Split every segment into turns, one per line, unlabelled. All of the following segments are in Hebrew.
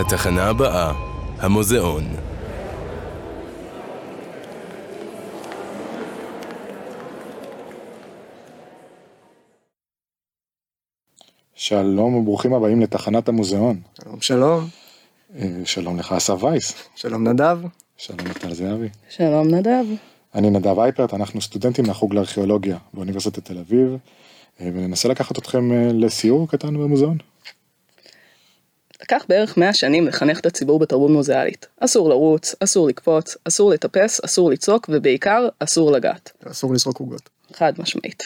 התחנה הבאה, המוזיאון.
שלום וברוכים הבאים לתחנת המוזיאון.
שלום שלום,
אה, שלום לך אסף וייס.
שלום נדב.
שלום לטל זהבי.
שלום נדב.
אני נדב אייפרט, אנחנו סטודנטים מהחוג לארכיאולוגיה באוניברסיטת תל אביב, אה, וננסה לקחת אתכם אה, לסיור קטן במוזיאון.
לקח בערך 100 שנים לחנך את הציבור בתרבות מוזיאלית. אסור לרוץ, אסור לקפוץ, אסור לטפס, אסור לצעוק, ובעיקר אסור לגעת.
אסור לזרוק עוגות.
חד משמעית.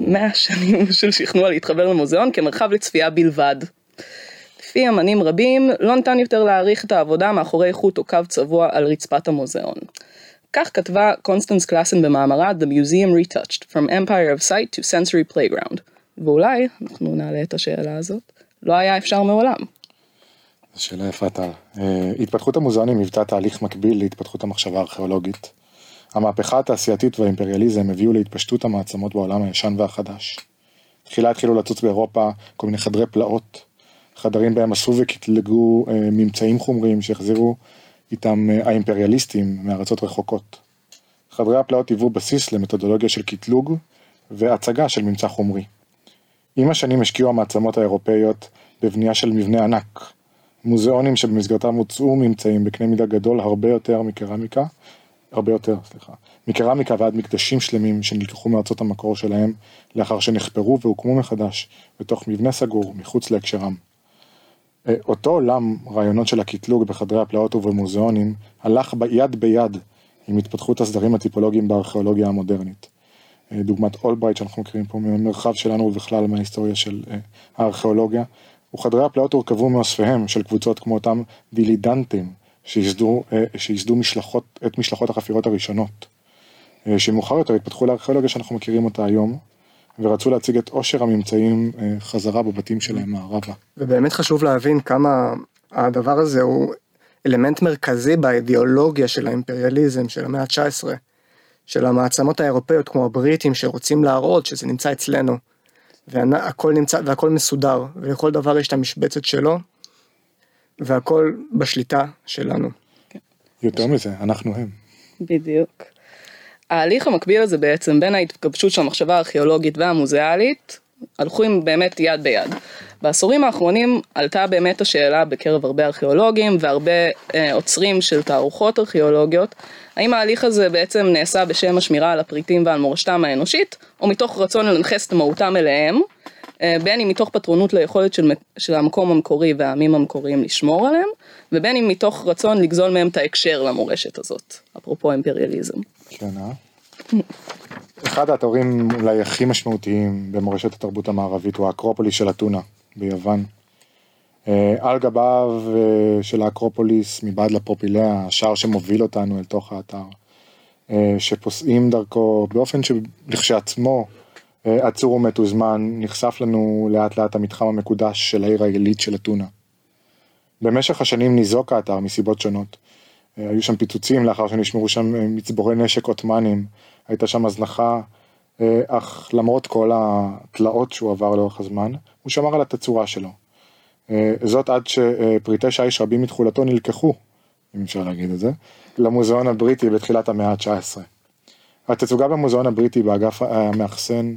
100 שנים של שכנוע להתחבר למוזיאון כמרחב לצפייה בלבד. לפי אמנים רבים, לא ניתן יותר להעריך את העבודה מאחורי חוט או קו צבוע על רצפת המוזיאון. כך כתבה קונסטנס קלאסן במאמרה The Museum Retouched, From Empire of Sight to Sensory Playground. ואולי, אנחנו נעלה את השאלה הזאת, לא היה אפשר מעולם.
שאלה יפה. אה, התפתחות המוזיאונים היוותה תהליך מקביל להתפתחות המחשבה הארכיאולוגית. המהפכה התעשייתית והאימפריאליזם הביאו להתפשטות המעצמות בעולם הישן והחדש. תחילה התחילו לצוץ באירופה כל מיני חדרי פלאות, חדרים בהם אספו וקטלגו אה, ממצאים חומריים שהחזירו איתם אה, האימפריאליסטים מארצות רחוקות. חדרי הפלאות היוו בסיס למתודולוגיה של קטלוג והצגה של ממצא חומרי. עם השנים השקיעו המעצמות האירופאיות בבנייה של מבנה ענק, מוזיאונים שבמסגרתם הוצאו ממצאים בקנה מידה גדול הרבה יותר מקרמיקה, הרבה יותר, סליחה, מקרמיקה ועד מקדשים שלמים שנלקחו מארצות המקור שלהם לאחר שנחפרו והוקמו מחדש בתוך מבנה סגור מחוץ להקשרם. אה, אותו עולם רעיונות של הקטלוג בחדרי הפלאות ובמוזיאונים הלך יד ביד עם התפתחות הסדרים הטיפולוגיים בארכיאולוגיה המודרנית. אה, דוגמת אולברייט שאנחנו מכירים פה מהמרחב שלנו ובכלל מההיסטוריה של אה, הארכיאולוגיה, וחדרי הפלאות הורכבו מאוספיהם של קבוצות כמו אותם דילידנטים שייסדו, שייסדו משלחות, את משלחות החפירות הראשונות, שמאוחר יותר התפתחו לארכיאולוגיה שאנחנו מכירים אותה היום, ורצו להציג את עושר הממצאים חזרה בבתים שלהם מערבה.
ובאמת חשוב להבין כמה הדבר הזה הוא אלמנט מרכזי באידיאולוגיה של האימפריאליזם של המאה ה-19, של המעצמות האירופאיות כמו הבריטים שרוצים להראות שזה נמצא אצלנו. והכל נמצא והכל מסודר ולכל דבר יש את המשבצת שלו והכל בשליטה שלנו.
יותר מזה, אנחנו הם.
בדיוק. ההליך המקביל הזה בעצם בין ההתגבשות של המחשבה הארכיאולוגית והמוזיאלית הלכו עם באמת יד ביד. בעשורים האחרונים עלתה באמת השאלה בקרב הרבה ארכיאולוגים והרבה אה, עוצרים של תערוכות ארכיאולוגיות, האם ההליך הזה בעצם נעשה בשם השמירה על הפריטים ועל מורשתם האנושית, או מתוך רצון לנכס את מהותם אליהם, אה, בין אם מתוך פטרונות ליכולת של, של המקום המקורי והעמים המקוריים לשמור עליהם, ובין אם מתוך רצון לגזול מהם את ההקשר למורשת הזאת, אפרופו אימפריאליזם.
כן, אה? אחד האתרים אולי הכי משמעותיים במורשת התרבות המערבית הוא האקרופוליס של אתונה ביוון. אה, על גביו אה, של האקרופוליס מבעד לפרופיליה, השער שמוביל אותנו אל תוך האתר, אה, שפוסעים דרכו באופן שלכשעצמו עצור ומתוזמן, נחשף לנו לאט לאט המתחם המקודש של העיר העילית של אתונה. במשך השנים ניזוק האתר מסיבות שונות. היו שם פיצוצים לאחר שנשמרו שם מצבורי נשק עות'מאנים, הייתה שם הזנחה, אך למרות כל התלאות שהוא עבר לאורך הזמן, הוא שמר על התצורה שלו. אה, זאת עד שפריטי שיש רבים מתכולתו נלקחו, אם אפשר להגיד את זה, למוזיאון הבריטי בתחילת המאה ה-19. התצוגה במוזיאון הבריטי באגף המאחסן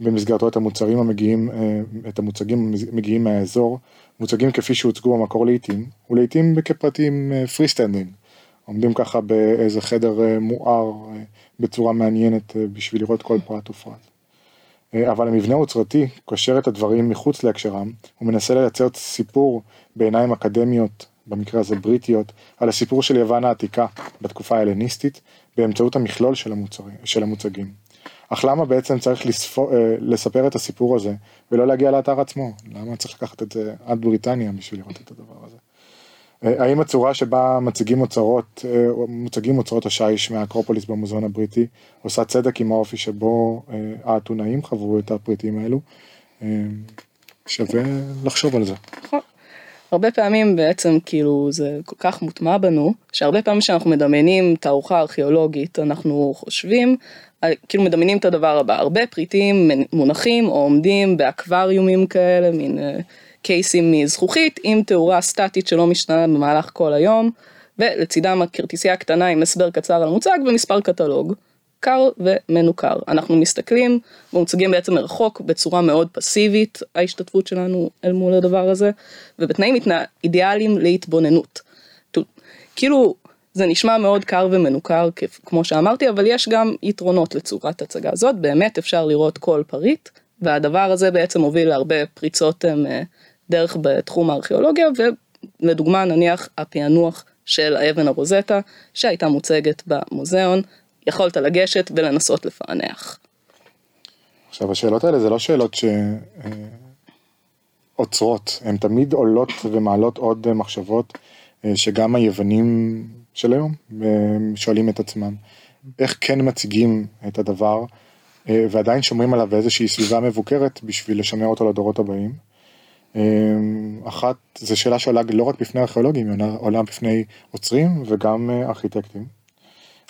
במסגרתו את המוצרים המגיעים, אה, את המוצגים המגיעים מהאזור, מוצגים כפי שהוצגו במקור לעיתים, ולעיתים כפרטים free אה, standing, עומדים ככה באיזה חדר מואר בצורה מעניינת בשביל לראות כל פרט ופרט. אה, אבל המבנה האוצרתי קושר את הדברים מחוץ להקשרם, הוא מנסה לייצר סיפור בעיניים אקדמיות, במקרה הזה בריטיות, על הסיפור של יוון העתיקה בתקופה ההלניסטית, באמצעות המכלול של, המוצר, של המוצגים. אך למה בעצם צריך לספור, אה, לספר את הסיפור הזה ולא להגיע לאתר עצמו? למה צריך לקחת את זה עד בריטניה בשביל לראות את הדבר הזה? אה, האם הצורה שבה מציגים אוצרות, אה, מוצגים אוצרות השיש מהאקרופוליס במוזיאון הבריטי עושה צדק עם האופי שבו אה, האתונאים חברו את הפריטים האלו? שווה לחשוב על זה.
נכון. הרבה פעמים בעצם כאילו זה כל כך מוטמע בנו, שהרבה פעמים כשאנחנו מדמיינים תערוכה ארכיאולוגית, אנחנו חושבים, כאילו מדמיינים את הדבר הבא, הרבה פריטים מונחים או עומדים באקווריומים כאלה, מין קייסים מזכוכית עם תאורה סטטית שלא משתנה במהלך כל היום, ולצידם הכרטיסייה הקטנה עם הסבר קצר על המוצג ומספר קטלוג. קר ומנוכר. אנחנו מסתכלים ומוצגים בעצם מרחוק בצורה מאוד פסיבית ההשתתפות שלנו אל מול הדבר הזה, ובתנאים אידיאליים להתבוננות. כאילו זה נשמע מאוד קר ומנוכר כמו שאמרתי, אבל יש גם יתרונות לצורת הצגה הזאת, באמת אפשר לראות כל פריט, והדבר הזה בעצם הוביל להרבה פריצות אה, דרך בתחום הארכיאולוגיה, ולדוגמה נניח הפענוח של האבן הרוזטה שהייתה מוצגת במוזיאון, יכולת לגשת ולנסות לפענח.
עכשיו השאלות האלה זה לא שאלות שעוצרות, הן תמיד עולות ומעלות עוד מחשבות אה, שגם היוונים של היום אה, שואלים את עצמם, איך כן מציגים את הדבר אה, ועדיין שומרים עליו באיזושהי סביבה מבוקרת בשביל לשמר אותו לדורות הבאים. אחת, זו שאלה שעולה לא רק בפני ארכיאולוגים, היא עולה בפני עוצרים וגם ארכיטקטים.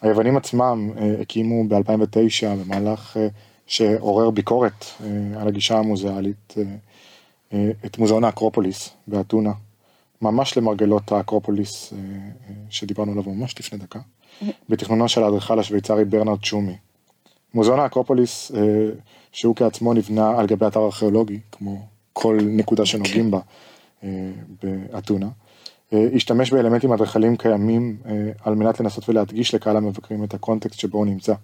היוונים עצמם הקימו ב-2009 במהלך שעורר ביקורת על הגישה המוזיאלית את מוזיאון האקרופוליס באתונה. ממש למרגלות האקרופוליס אה, אה, שדיברנו עליו ממש לפני דקה, בתכנונו של האדריכל השוויצרי ברנרד שומי. מוזיאון האקרופוליס, אה, שהוא כעצמו נבנה על גבי אתר ארכיאולוגי, כמו כל נקודה שנוגעים בה באתונה, השתמש באלמנטים אדריכליים קיימים על מנת לנסות ולהדגיש לקהל המבקרים את הקונטקסט שבו הוא נמצא.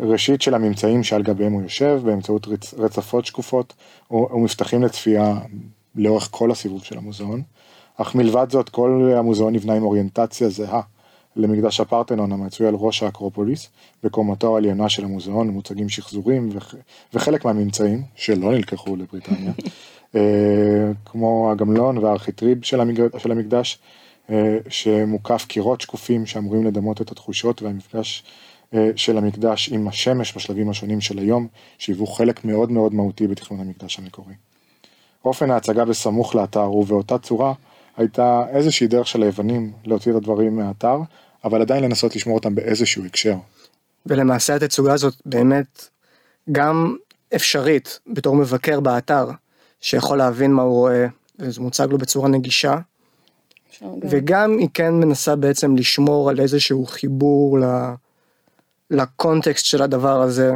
ראשית של הממצאים שעל גביהם הוא יושב באמצעות רצפות שקופות ומפתחים לצפייה לאורך כל הסיבוב של המוזיאון, אך מלבד זאת כל המוזיאון נבנה עם אוריינטציה זהה למקדש הפרטנון המצוי על ראש האקרופוליס, בקומתו העליונה של המוזיאון מוצגים שחזורים וח... וחלק מהממצאים שלא נלקחו לבריטניה, אה, כמו הגמלון והארכיטריב של, המקד... של המקדש, אה, שמוקף קירות שקופים שאמורים לדמות את התחושות והמפגש אה, של המקדש עם השמש בשלבים השונים של היום, שהיוו חלק מאוד מאוד מהותי בתכנון המקדש המקורי. אופן ההצגה בסמוך לאתר ובאותה צורה הייתה איזושהי דרך של היוונים להוציא את הדברים מהאתר, אבל עדיין לנסות לשמור אותם באיזשהו הקשר.
ולמעשה התצוגה הזאת באמת גם אפשרית בתור מבקר באתר, שיכול להבין מה הוא רואה, וזה מוצג לו בצורה נגישה. וגם היא כן מנסה בעצם לשמור על איזשהו חיבור לקונטקסט של הדבר הזה,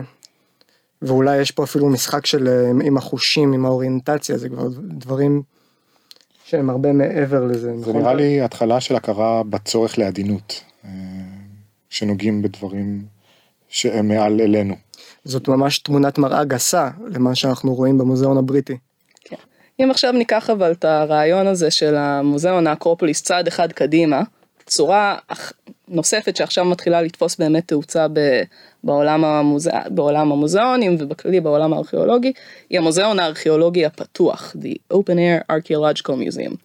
ואולי יש פה אפילו משחק של אה, עם החושים, עם האוריינטציה, זה כבר דברים שהם הרבה מעבר לזה.
זה נכון? נראה לי התחלה של הכרה בצורך לעדינות, שנוגעים בדברים שהם מעל אלינו.
זאת ממש תמונת מראה גסה למה שאנחנו רואים במוזיאון הבריטי.
כן. אם עכשיו ניקח אבל את הרעיון הזה של המוזיאון האקרופוליס צעד אחד קדימה, צורה נוספת שעכשיו מתחילה לתפוס באמת תאוצה בעולם, המוזה... בעולם המוזיאונים ובכללי בעולם הארכיאולוגי, היא המוזיאון הארכיאולוגי הפתוח, The Open Air Archaeological Museum.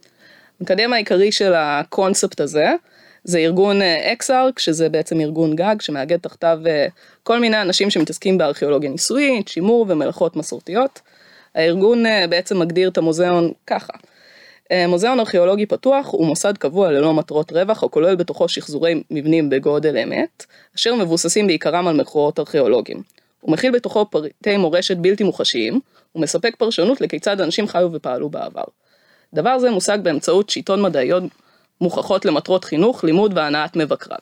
המקדם העיקרי של הקונספט הזה, זה ארגון אקסארק, שזה בעצם ארגון גג שמאגד תחתיו אה, כל מיני אנשים שמתעסקים בארכיאולוגיה ניסויית, שימור ומלאכות מסורתיות. הארגון אה, בעצם מגדיר את המוזיאון ככה. אה, מוזיאון ארכיאולוגי פתוח הוא מוסד קבוע ללא מטרות רווח הכולל בתוכו שחזורי מבנים בגודל אמת, אשר מבוססים בעיקרם על מקורות ארכיאולוגיים. הוא מכיל בתוכו פריטי מורשת בלתי מוחשיים, ומספק פרשנות לכיצד אנשים חיו ופעלו בעבר. דבר זה מושג באמצעות שיטות מדעיות מוכחות למטרות חינוך, לימוד והנעת מבקריו.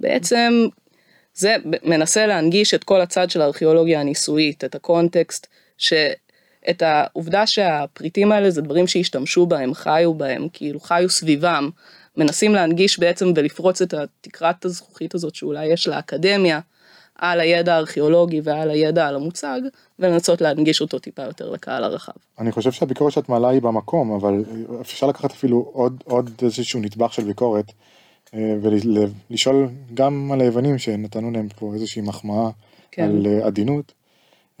בעצם זה מנסה להנגיש את כל הצד של הארכיאולוגיה הניסויית, את הקונטקסט, ש... את העובדה שהפריטים האלה זה דברים שהשתמשו בהם, חיו בהם, כאילו חיו סביבם, מנסים להנגיש בעצם ולפרוץ את התקרת הזכוכית הזאת שאולי יש לאקדמיה, על הידע הארכיאולוגי ועל הידע על המוצג, ולנסות להנגיש אותו טיפה יותר לקהל הרחב.
אני חושב שהביקורת שאת מעלה היא במקום, אבל אפשר לקחת אפילו עוד, עוד איזשהו נדבך של ביקורת, אה, ולשאול גם על היוונים שנתנו להם פה איזושהי מחמאה כן. על אה, עדינות.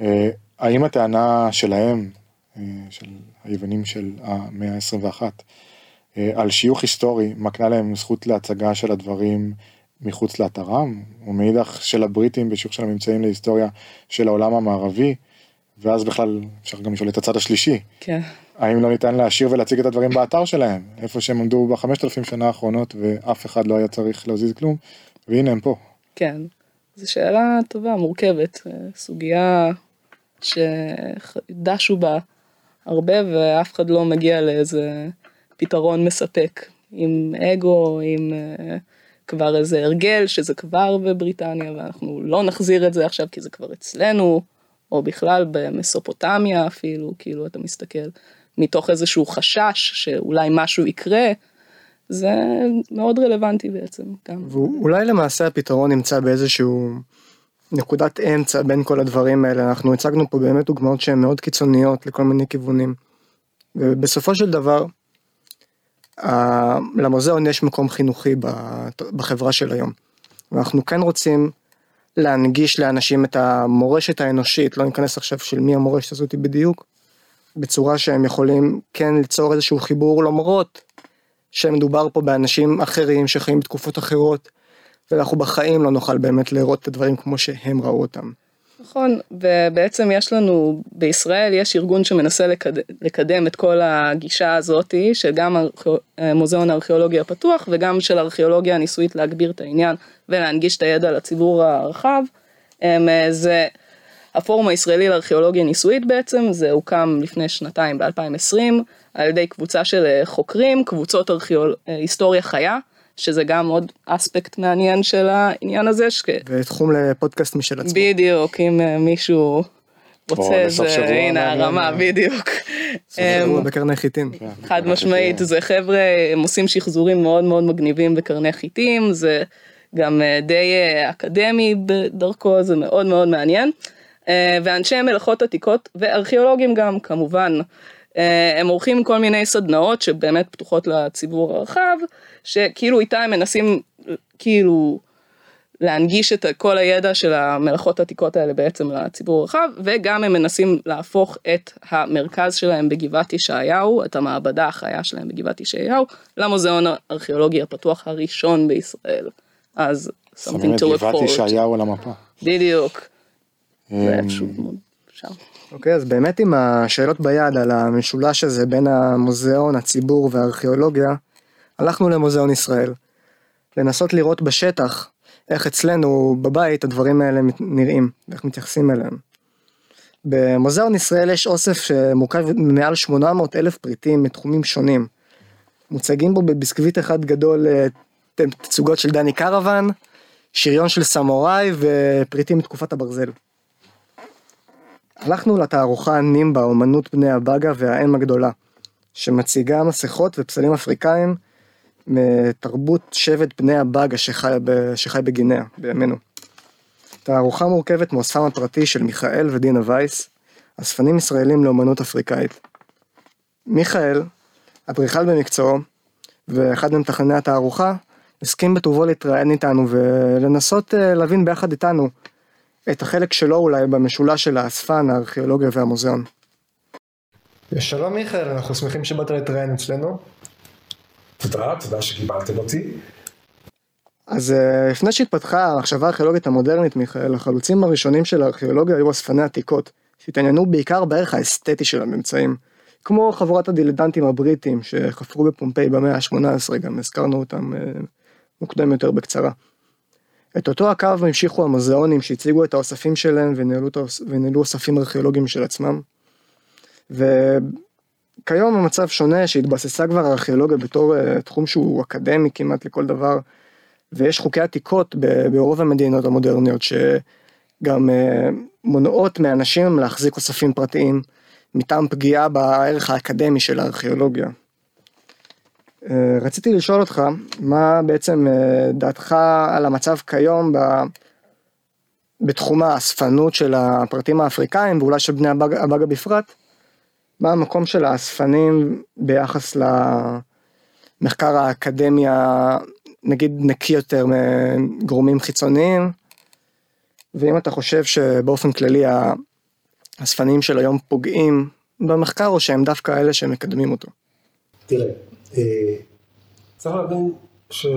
אה, האם הטענה שלהם, אה, של היוונים של המאה ה-21, אה, על שיוך היסטורי מקנה להם זכות להצגה של הדברים מחוץ לאתרם, ומאידך של הבריטים בשיוך של הממצאים להיסטוריה של העולם המערבי, ואז בכלל אפשר גם לשאול את הצד השלישי.
כן.
האם לא ניתן להשאיר ולהציג את הדברים באתר שלהם, איפה שהם עמדו בחמשת אלפים שנה האחרונות ואף אחד לא היה צריך להזיז כלום, והנה הם פה.
כן, זו שאלה טובה, מורכבת, סוגיה שדשו בה הרבה ואף אחד לא מגיע לאיזה פתרון מספק עם אגו, עם uh, כבר איזה הרגל שזה כבר בבריטניה ואנחנו לא נחזיר את זה עכשיו כי זה כבר אצלנו, או בכלל במסופוטמיה אפילו, כאילו אתה מסתכל מתוך איזשהו חשש שאולי משהו יקרה. זה מאוד רלוונטי בעצם גם.
ואולי למעשה הפתרון נמצא באיזשהו נקודת אמצע בין כל הדברים האלה, אנחנו הצגנו פה באמת דוגמאות שהן מאוד קיצוניות לכל מיני כיוונים. ובסופו של דבר, למוזיאון יש מקום חינוכי בחברה של היום. ואנחנו כן רוצים להנגיש לאנשים את המורשת האנושית, לא ניכנס עכשיו של מי המורשת הזאת בדיוק, בצורה שהם יכולים כן ליצור איזשהו חיבור למרות שמדובר פה באנשים אחרים שחיים בתקופות אחרות, ואנחנו בחיים לא נוכל באמת לראות את הדברים כמו שהם ראו אותם.
נכון, ובעצם יש לנו, בישראל יש ארגון שמנסה לקד... לקדם את כל הגישה הזאתי, שגם מוזיאון הארכיאולוגיה הפתוח וגם של הארכיאולוגיה הניסויית להגביר את העניין ולהנגיש את הידע לציבור הרחב. זה הפורום הישראלי לארכיאולוגיה ניסויית בעצם, זה הוקם לפני שנתיים ב-2020 על ידי קבוצה של חוקרים, קבוצות ארכיאול... היסטוריה חיה. שזה גם עוד אספקט מעניין של העניין הזה. ש...
ותחום לפודקאסט משל עצמו.
בדיוק, אם אה, מישהו רוצה איזה, הנה הרמה, בדיוק.
שבוע בקרני חיטים.
כן, חד משמעית, זה חבר'ה, הם עושים שחזורים מאוד מאוד מגניבים בקרני חיטים, זה גם אה, די אה, אקדמי בדרכו, זה מאוד מאוד מעניין. ואנשי מלאכות עתיקות וארכיאולוגים גם כמובן. הם עורכים כל מיני סדנאות שבאמת פתוחות לציבור הרחב, שכאילו איתה הם מנסים כאילו להנגיש את כל הידע של המלאכות העתיקות האלה בעצם לציבור הרחב, וגם הם מנסים להפוך את המרכז שלהם בגבעת ישעיהו, את המעבדה החיה שלהם בגבעת ישעיהו, למוזיאון הארכיאולוגי הפתוח הראשון בישראל. אז something to look forward.
גבעת ישעיהו על המפה.
בדיוק.
אמ,
זה איפשהו שם.
אוקיי, אז באמת עם השאלות ביד על המשולש הזה בין המוזיאון, הציבור והארכיאולוגיה, הלכנו למוזיאון ישראל. לנסות לראות בשטח איך אצלנו בבית הדברים האלה נראים ואיך מתייחסים אליהם. במוזיאון ישראל יש אוסף שמורכב ממעל 800 אלף פריטים מתחומים שונים. מוצגים בו בביסקוויט אחד גדול אה, תצוגות של דני קרוון, שריון של סמוראי ופריטים מתקופת הברזל. הלכנו לתערוכה נימבה, אומנות בני הבאגה והאם הגדולה, שמציגה מסכות ופסלים אפריקאים מתרבות שבט בני הבאגה שחי, שחי בגינאה, בימינו. תערוכה מורכבת מאוספם הפרטי של מיכאל ודינה וייס, אספנים ישראלים לאומנות אפריקאית. מיכאל, אדריכל במקצועו, ואחד ממתכנני התערוכה, הסכים בטובו להתראיין איתנו ולנסות אה, להבין ביחד איתנו את החלק שלו אולי במשולש של האספן, הארכיאולוגיה והמוזיאון. שלום מיכאל, אנחנו שמחים שבאת להתראיין אצלנו.
תודה, תודה שקיבלתם אותי.
אז אה, לפני שהתפתחה המחשבה הארכיאולוגית המודרנית, מיכאל, החלוצים הראשונים של הארכיאולוגיה היו אספני עתיקות, שהתעניינו בעיקר בערך האסתטי של הממצאים. כמו חבורת הדילדנטים הבריטים שחפרו בפומפיי במאה ה-18, גם הזכרנו אותם אה, מוקדם יותר בקצרה. את אותו הקו המשיכו המוזיאונים שהציגו את האוספים שלהם וניהלו אוספים ארכיאולוגיים של עצמם. וכיום המצב שונה שהתבססה כבר הארכיאולוגיה בתור uh, תחום שהוא אקדמי כמעט לכל דבר ויש חוקי עתיקות ברוב המדינות המודרניות שגם uh, מונעות מאנשים להחזיק אוספים פרטיים מטעם פגיעה בערך האקדמי של הארכיאולוגיה. אה, רציתי לשאול אותך, מה בעצם אה, דעתך על המצב כיום ב... בתחום האספנות של הפרטים האפריקאים ואולי של בני הבאגה הבג בפרט? מה המקום של האספנים ביחס למחקר האקדמיה, נגיד נקי יותר מגורמים חיצוניים? ואם אתה חושב שבאופן כללי האספנים של היום פוגעים במחקר או שהם דווקא אלה שמקדמים אותו?
תראה, אה, צריך להבין שהצד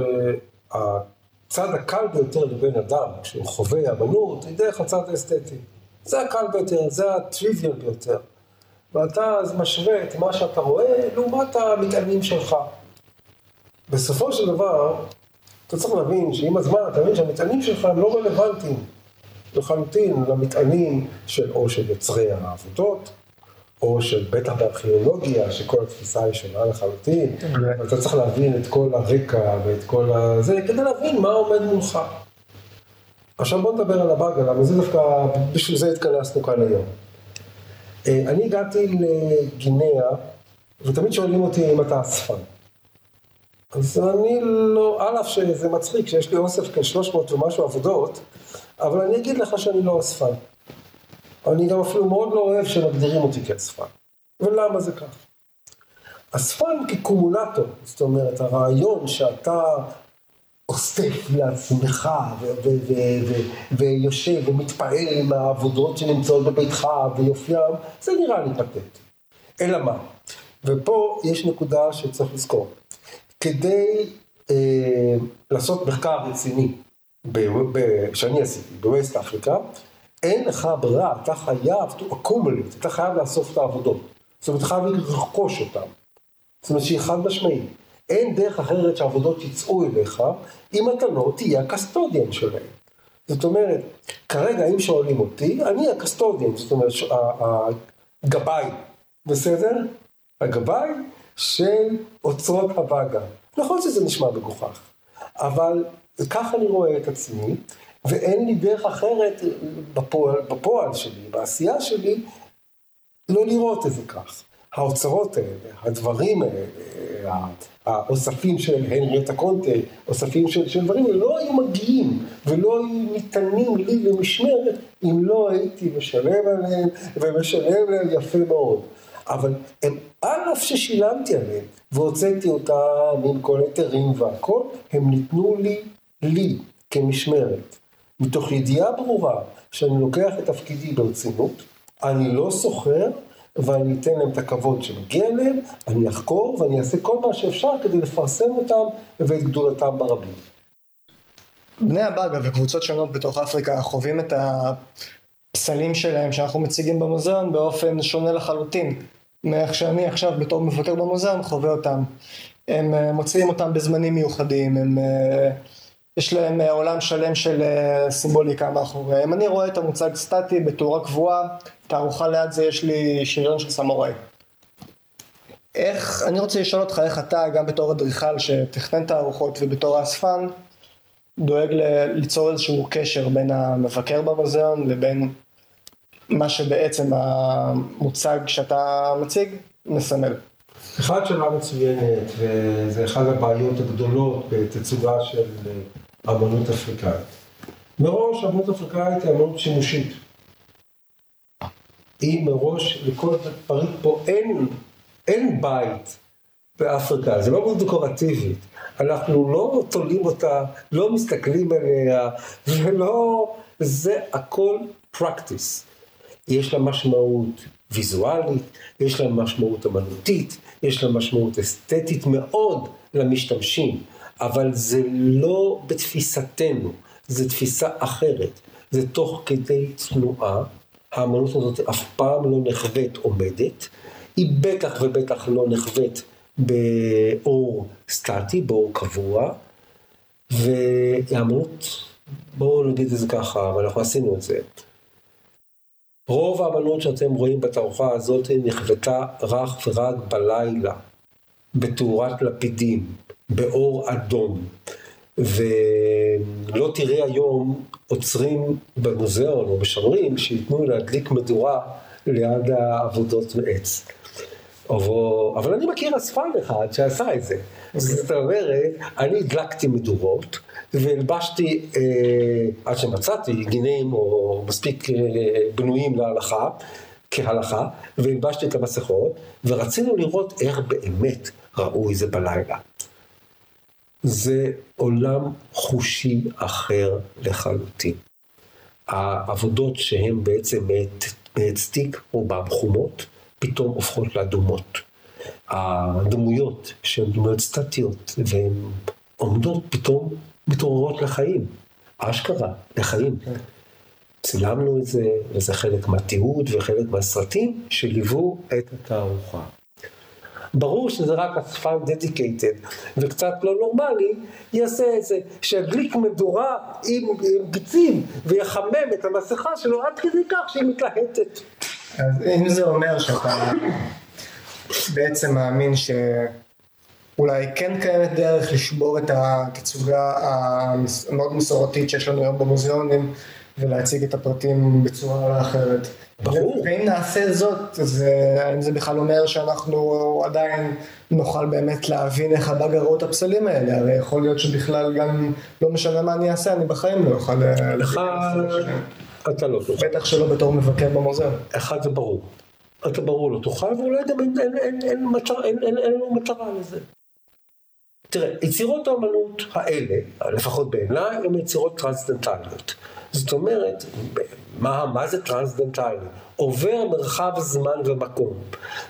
הקל ביותר לבן אדם, כשהוא חווה אמנות, היא דרך הצד האסתטי. זה הקל ביותר, זה הטריוויאל ביותר. ואתה אז משווה את מה שאתה רואה לעומת המטענים שלך. בסופו של דבר, אתה צריך להבין שעם הזמן אתה מבין שהמטענים שלך הם לא רלוונטיים לחלוטין למטענים של או של יוצרי העבודות, או שבטח בארכיאולוגיה, שכל התפיסה היא שונה לחלוטין, ואתה צריך להבין את כל הרקע ואת כל הזה, כדי להבין מה עומד מולך. עכשיו בוא נדבר על הבאגה, למה זה דווקא, בשביל זה התכנסנו כאן היום. אה, אני הגעתי לגינאה, ותמיד שואלים אותי אם אתה אספן. אז אני לא, על אף שזה מצחיק שיש לי אוסף כ-300 ומשהו עבודות, אבל אני אגיד לך שאני לא אספן. אני גם אפילו מאוד לא אוהב שמגדירים אותי כאספן. ולמה זה כך? אספן כקומולטור, זאת אומרת, הרעיון שאתה אוסף לעצמך ויושב ומתפעל עם העבודות שנמצאות בביתך ויופיים, זה נראה לי פתט. אלא מה? ופה יש נקודה שצריך לזכור. כדי אה, לעשות מחקר רציני, שאני עשיתי, בווסט אפריקה, אין לך ברירה, אתה חייב to accumulate, אתה חייב לאסוף את העבודות. זאת אומרת, אתה חייב לרכוש אותן. זאת אומרת שהיא חד משמעית. אין דרך אחרת שהעבודות יצאו אליך, אם אתה לא תהיה הקסטודיאן שלהם. זאת אומרת, כרגע אם שואלים אותי, אני הקסטודיאן, זאת אומרת, הגבאי, בסדר? הגבאי של אוצרות הבאגה. נכון שזה נשמע מגוחך, אבל ככה אני רואה את עצמי, ואין לי דרך אחרת בפועל, בפועל שלי, בעשייה שלי, לא לראות את זה כך. האוצרות האלה, הדברים האלה, האוספים של הנריאטה קונטה, אוספים של, של דברים, לא היו מגיעים ולא היו ניתנים לי למשמרת אם לא הייתי משלם עליהם ומשלם להם יפה מאוד. אבל הם, על אף ששילמתי עליהם והוצאתי אותם עם כל היתרים והכל, הם ניתנו לי, לי, כמשמרת. מתוך ידיעה ברורה שאני לוקח את תפקידי ברצינות, אני לא סוחר ואני אתן להם את הכבוד שמגיע להם, אני אחקור ואני אעשה כל מה שאפשר כדי לפרסם אותם ואת גדולתם ברבים.
בני הבאגה וקבוצות שונות בתוך אפריקה חווים את הפסלים שלהם שאנחנו מציגים במוזיאון באופן שונה לחלוטין מאיך שאני עכשיו בתור מבקר במוזיאון חווה אותם. הם אה, מוציאים אותם בזמנים מיוחדים, הם, אה, יש להם אה, עולם שלם של סימבוליקה מאחוריהם. אני רואה את המוצג סטטי בתאורה קבועה, תערוכה ליד זה יש לי שריון של סמוראי. איך, אני רוצה לשאול אותך איך אתה, גם בתור אדריכל שתכנן תערוכות ובתור האספן, דואג ליצור איזשהו קשר בין המבקר במוזיאון לבין מה שבעצם המוצג שאתה מציג מסמל.
אחד שאלה מצוינת, וזה אחת הבעיות הגדולות בתצוגה של אמנות אפריקאית. מראש אמנות אפריקאית היא אמנות שימושית. היא מראש, לכל פריט פה אין, אין בית באפריקה, זה לא מאוד דקורטיבית. אנחנו לא תולים אותה, לא מסתכלים עליה, ולא, זה הכל practice. יש לה משמעות ויזואלית, יש לה משמעות אמנותית, יש לה משמעות אסתטית מאוד למשתמשים, אבל זה לא בתפיסתנו, זה תפיסה אחרת, זה תוך כדי תנועה, האמנות הזאת אף פעם לא נחווית עומדת, היא בטח ובטח לא נחווית באור סטטי, באור קבוע, והאמנות, בואו נגיד את זה ככה, ואנחנו עשינו את זה, רוב האמנות שאתם רואים בתערוכה הזאת נכוותה רך ורק בלילה, בתאורת לפידים, באור אדום. ולא תראה היום עוצרים במוזיאון או משמרים שייתנו להדליק מדורה ליד העבודות מעץ. אבל אני מכיר אספן אחד שעשה את זה. זאת אומרת, אני הדלקתי מדורות והלבשתי, אה, עד שמצאתי גינים או מספיק אה, בנויים להלכה, כהלכה, והלבשתי את המסכות, ורצינו לראות איך באמת ראו את זה בלילה. זה עולם חושי אחר לחלוטין. העבודות שהן בעצם מעץ תיק או חומות, פתאום הופכות לאדומות. הדמויות שהן דמויות סטטיות והן עומדות פתאום מתעוררות לחיים, אשכרה, לחיים. צילמנו את זה, וזה חלק מהתיעוד וחלק מהסרטים שליוו את התערוכה. ברור שזה רק אספן דדיקייטד וקצת לא נורמלי, יעשה את זה, שידליק מדורה עם, עם ביצים ויחמם את המסכה שלו עד כדי כך שהיא מתלהטת.
אז אם זה אומר שאתה בעצם מאמין שאולי כן קיימת דרך לשבור את התצוגה המאוד מסורתית שיש לנו היום במוזיאונים ולהציג את הפרטים בצורה אחרת.
ברור.
ואם נעשה זאת, אז אה, האם זה בכלל אומר שאנחנו עדיין נוכל באמת להבין איך הבא גרעו את הפסלים האלה? הרי יכול להיות שבכלל גם לא משנה מה אני אעשה, אני בחיים לא אוכל... אה,
לך. אתה לא תוכל.
בטח שלא בתור מבקר במוזיאון.
אחד זה ברור. אתה ברור לא תוכל, ואולי גם אין, אין, אין, אין, מטר, אין, אין, אין לנו מטרה לזה. תראה, יצירות האמנות האלה, לפחות בעיניי, הן יצירות טרנסצנדנטליות. זאת אומרת, מה, מה זה טרנסצנדנטלי? עובר מרחב זמן ומקום.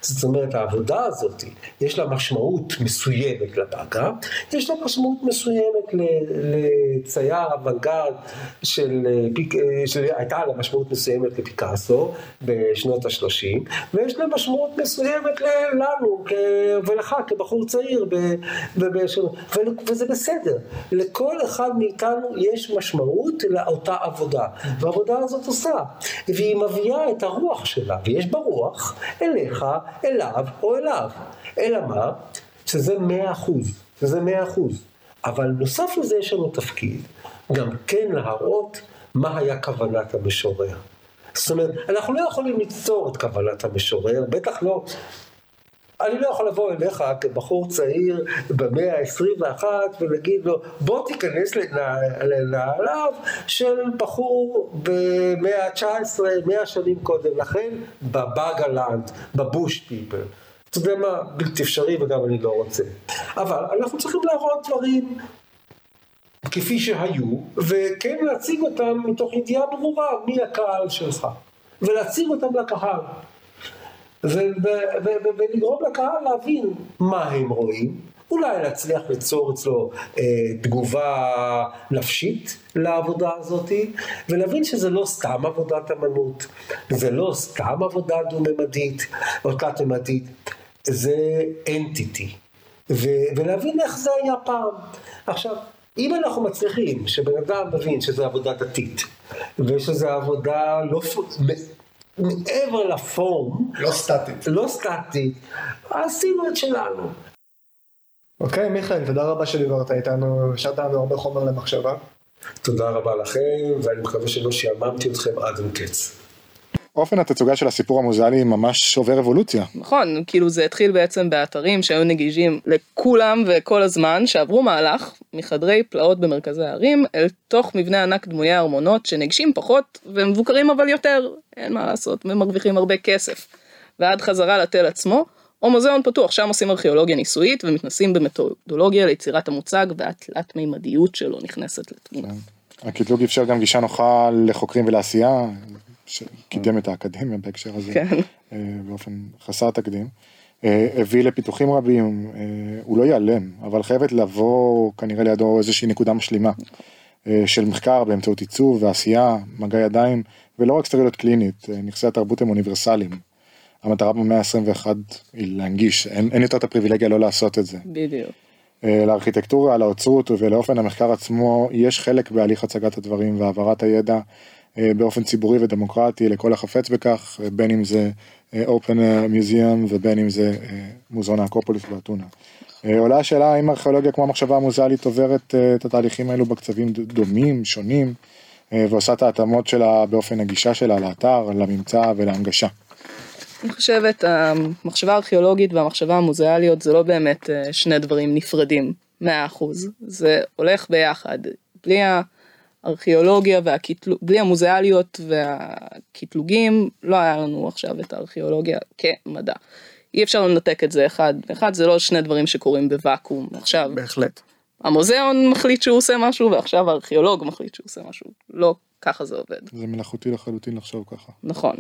זאת אומרת, העבודה הזאת, יש לה משמעות מסוימת לבאגה, יש לה משמעות מסוימת לצייר אוונגרד של, אה, אה, שהייתה לה משמעות מסוימת לפיקאסו בשנות ה-30, ויש לה משמעות מסוימת לנו ולך כבחור צעיר, ב- וזה בסדר. לכל אחד מאיתנו יש משמעות לאותה עבודה, והעבודה הזאת עושה, והיא מביאה את הרוח שלה, ויש בה רוח אליך, אליו או אליו. אלא מה? שזה מאה אחוז, שזה מאה אחוז. אבל נוסף לזה יש לנו תפקיד גם כן להראות מה היה כוונת המשורר. זאת אומרת, אנחנו לא יכולים ליצור את כוונת המשורר, בטח לא אני לא יכול לבוא אליך כבחור צעיר במאה ה-21 ולהגיד לו בוא תיכנס לנע- לנעליו של בחור במאה ה-19, מאה שנים קודם לכן, בבאגלנד, בבוש פיפל. אתה יודע מה, בלתי אפשרי וגם אני לא רוצה. אבל אנחנו צריכים להראות דברים כפי שהיו, וכן להציג אותם מתוך ידיעה ברורה מי הקהל שלך, ולהציג אותם לקהל. ולגרום לקהל להבין מה הם רואים, אולי להצליח ליצור אצלו אה, תגובה נפשית לעבודה הזאת, ולהבין שזה לא סתם עבודת אמנות, זה לא סתם עבודה דו-ממדית או תלת-ממדית, זה אנטיטי, ולהבין איך זה היה פעם. עכשיו, אם אנחנו מצליחים שבן אדם מבין שזו עבודה דתית, ושזו עבודה לא... מעבר לפורום,
לא סטטית.
לא סטטית, עשינו את שלנו.
אוקיי, מיכאל, תודה רבה שדיברת איתנו, השארת לנו הרבה חומר למחשבה.
תודה רבה לכם, ואני מקווה שלא שעממתי אתכם עד אין קץ.
אופן התצוגה של הסיפור המוזיאלי ממש עובר אבולוציה.
נכון, כאילו זה התחיל בעצם באתרים שהיו נגישים לכולם וכל הזמן, שעברו מהלך מחדרי פלאות במרכזי הערים אל תוך מבנה ענק דמויי ארמונות שנגישים פחות ומבוקרים אבל יותר, אין מה לעשות, ומרוויחים הרבה כסף. ועד חזרה לתל עצמו, או מוזיאון פתוח, שם עושים ארכיאולוגיה ניסויית ומתנסים במתודולוגיה ליצירת המוצג והתלת מימדיות שלו נכנסת לתמונה.
הקטלוג אפשר גם גישה נוחה לחוקרים ולעשייה, שקידם את האקדמיה בהקשר הזה,
כן.
אה, באופן חסר תקדים. אה, הביא לפיתוחים רבים, אה, הוא לא ייעלם, אבל חייבת לבוא כנראה לידו איזושהי נקודה משלימה של מחקר באמצעות עיצוב ועשייה, מגע ידיים, ולא רק סטריליות קלינית, נכסי התרבות הם אוניברסליים. המטרה במאה ה-21 היא להנגיש, אין, אין יותר את הפריבילגיה לא לעשות את זה.
בדיוק.
לארכיטקטורה, לאוצרות ולאופן המחקר עצמו, יש חלק בהליך הצגת הדברים והעברת הידע באופן ציבורי ודמוקרטי לכל החפץ בכך, אה, בין אם זה אה, Open Museum ובין אם זה אה, מוזיאון האקרופוליס באתונה. אה, עולה השאלה האם ארכיאולוגיה כמו המחשבה המוזיאלית עוברת אה, את התהליכים האלו בקצבים דומים, שונים, אה, ועושה את ההתאמות שלה באופן הגישה שלה לאתר, לממצא ולהנגשה.
אני חושבת המחשבה הארכיאולוגית והמחשבה המוזיאליות זה לא באמת אה, שני דברים נפרדים, מאה אחוז, זה הולך ביחד, בלי הארכיאולוגיה והקטלוג, בלי המוזיאליות והקטלוגים לא היה לנו עכשיו את הארכיאולוגיה כמדע. אי אפשר לנתק את זה אחד, אחד זה לא שני דברים שקורים בוואקום, עכשיו
בהחלט.
המוזיאון מחליט שהוא עושה משהו ועכשיו הארכיאולוג מחליט שהוא עושה משהו, לא ככה זה עובד.
זה מלאכותי לחלוטין לחשוב ככה.
נכון.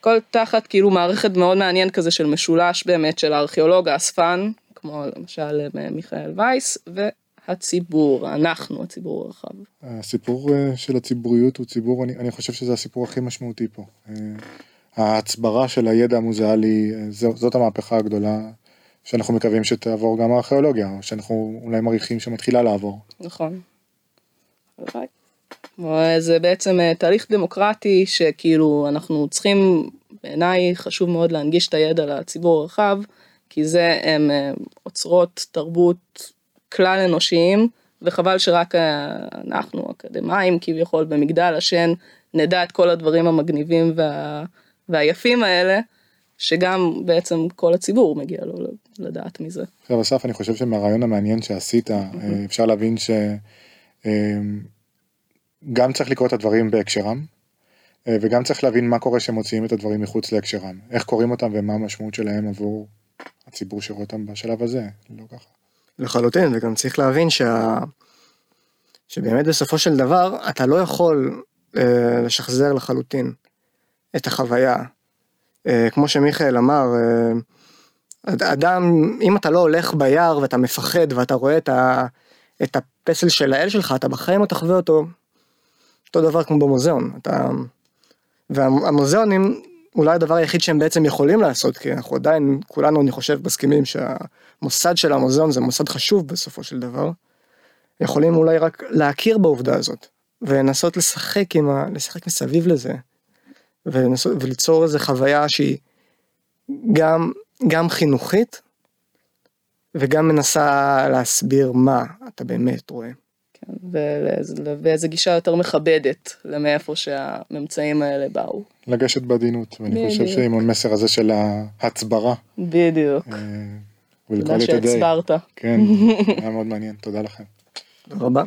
כל תחת כאילו מערכת מאוד מעניין כזה של משולש באמת של הארכיאולוג האספן, כמו למשל אה, מיכאל וייס, והציבור, אנחנו הציבור הרחב.
הסיפור אה, של הציבוריות הוא ציבור, אני, אני חושב שזה הסיפור הכי משמעותי פה. אה, ההצברה של הידע המוזיאלי, אה, זאת המהפכה הגדולה שאנחנו מקווים שתעבור גם הארכיאולוגיה, או שאנחנו אולי מעריכים שמתחילה לעבור.
נכון. זה בעצם תהליך דמוקרטי שכאילו אנחנו צריכים בעיניי חשוב מאוד להנגיש את הידע לציבור הרחב, כי זה הם אוצרות תרבות כלל אנושיים, וחבל שרק אה, אנחנו אקדמאים כביכול במגדל השן נדע את כל הדברים המגניבים וה, והיפים האלה, שגם בעצם כל הציבור מגיע לו לדעת מזה.
עכשיו אסף אני חושב שמהרעיון המעניין שעשית אה, אפשר להבין שגם צריך לקרוא את הדברים בהקשרם אה, וגם צריך להבין מה קורה כשמוציאים את הדברים מחוץ להקשרם איך קוראים אותם ומה המשמעות שלהם עבור הציבור שרואה אותם בשלב הזה לא ככה.
לחלוטין וגם צריך להבין שה... שבאמת בסופו של דבר אתה לא יכול אה, לשחזר לחלוטין את החוויה. אה, כמו שמיכאל אמר, אה, אדם, אם אתה לא הולך ביער ואתה מפחד ואתה רואה את, ה, את הפסל של האל שלך, אתה בחיים לא תחווה אותו אותו דבר כמו במוזיאון. אתה... והמוזיאונים, אולי הדבר היחיד שהם בעצם יכולים לעשות, כי אנחנו עדיין, כולנו אני חושב מסכימים שהמוסד של המוזיאון זה מוסד חשוב בסופו של דבר, יכולים אולי רק להכיר בעובדה הזאת, ולנסות לשחק עם ה... לשחק מסביב לזה, ולנסות, וליצור איזה חוויה שהיא גם, גם חינוכית, וגם מנסה להסביר מה אתה באמת רואה.
כן, ואיזה גישה יותר מכבדת למאיפה שהממצאים האלה באו.
לגשת בעדינות, ואני חושב שעם המסר הזה של ההצברה.
בדיוק.
אה,
תודה שהצברת.
כן, היה מאוד מעניין, תודה לכם.
תודה רבה.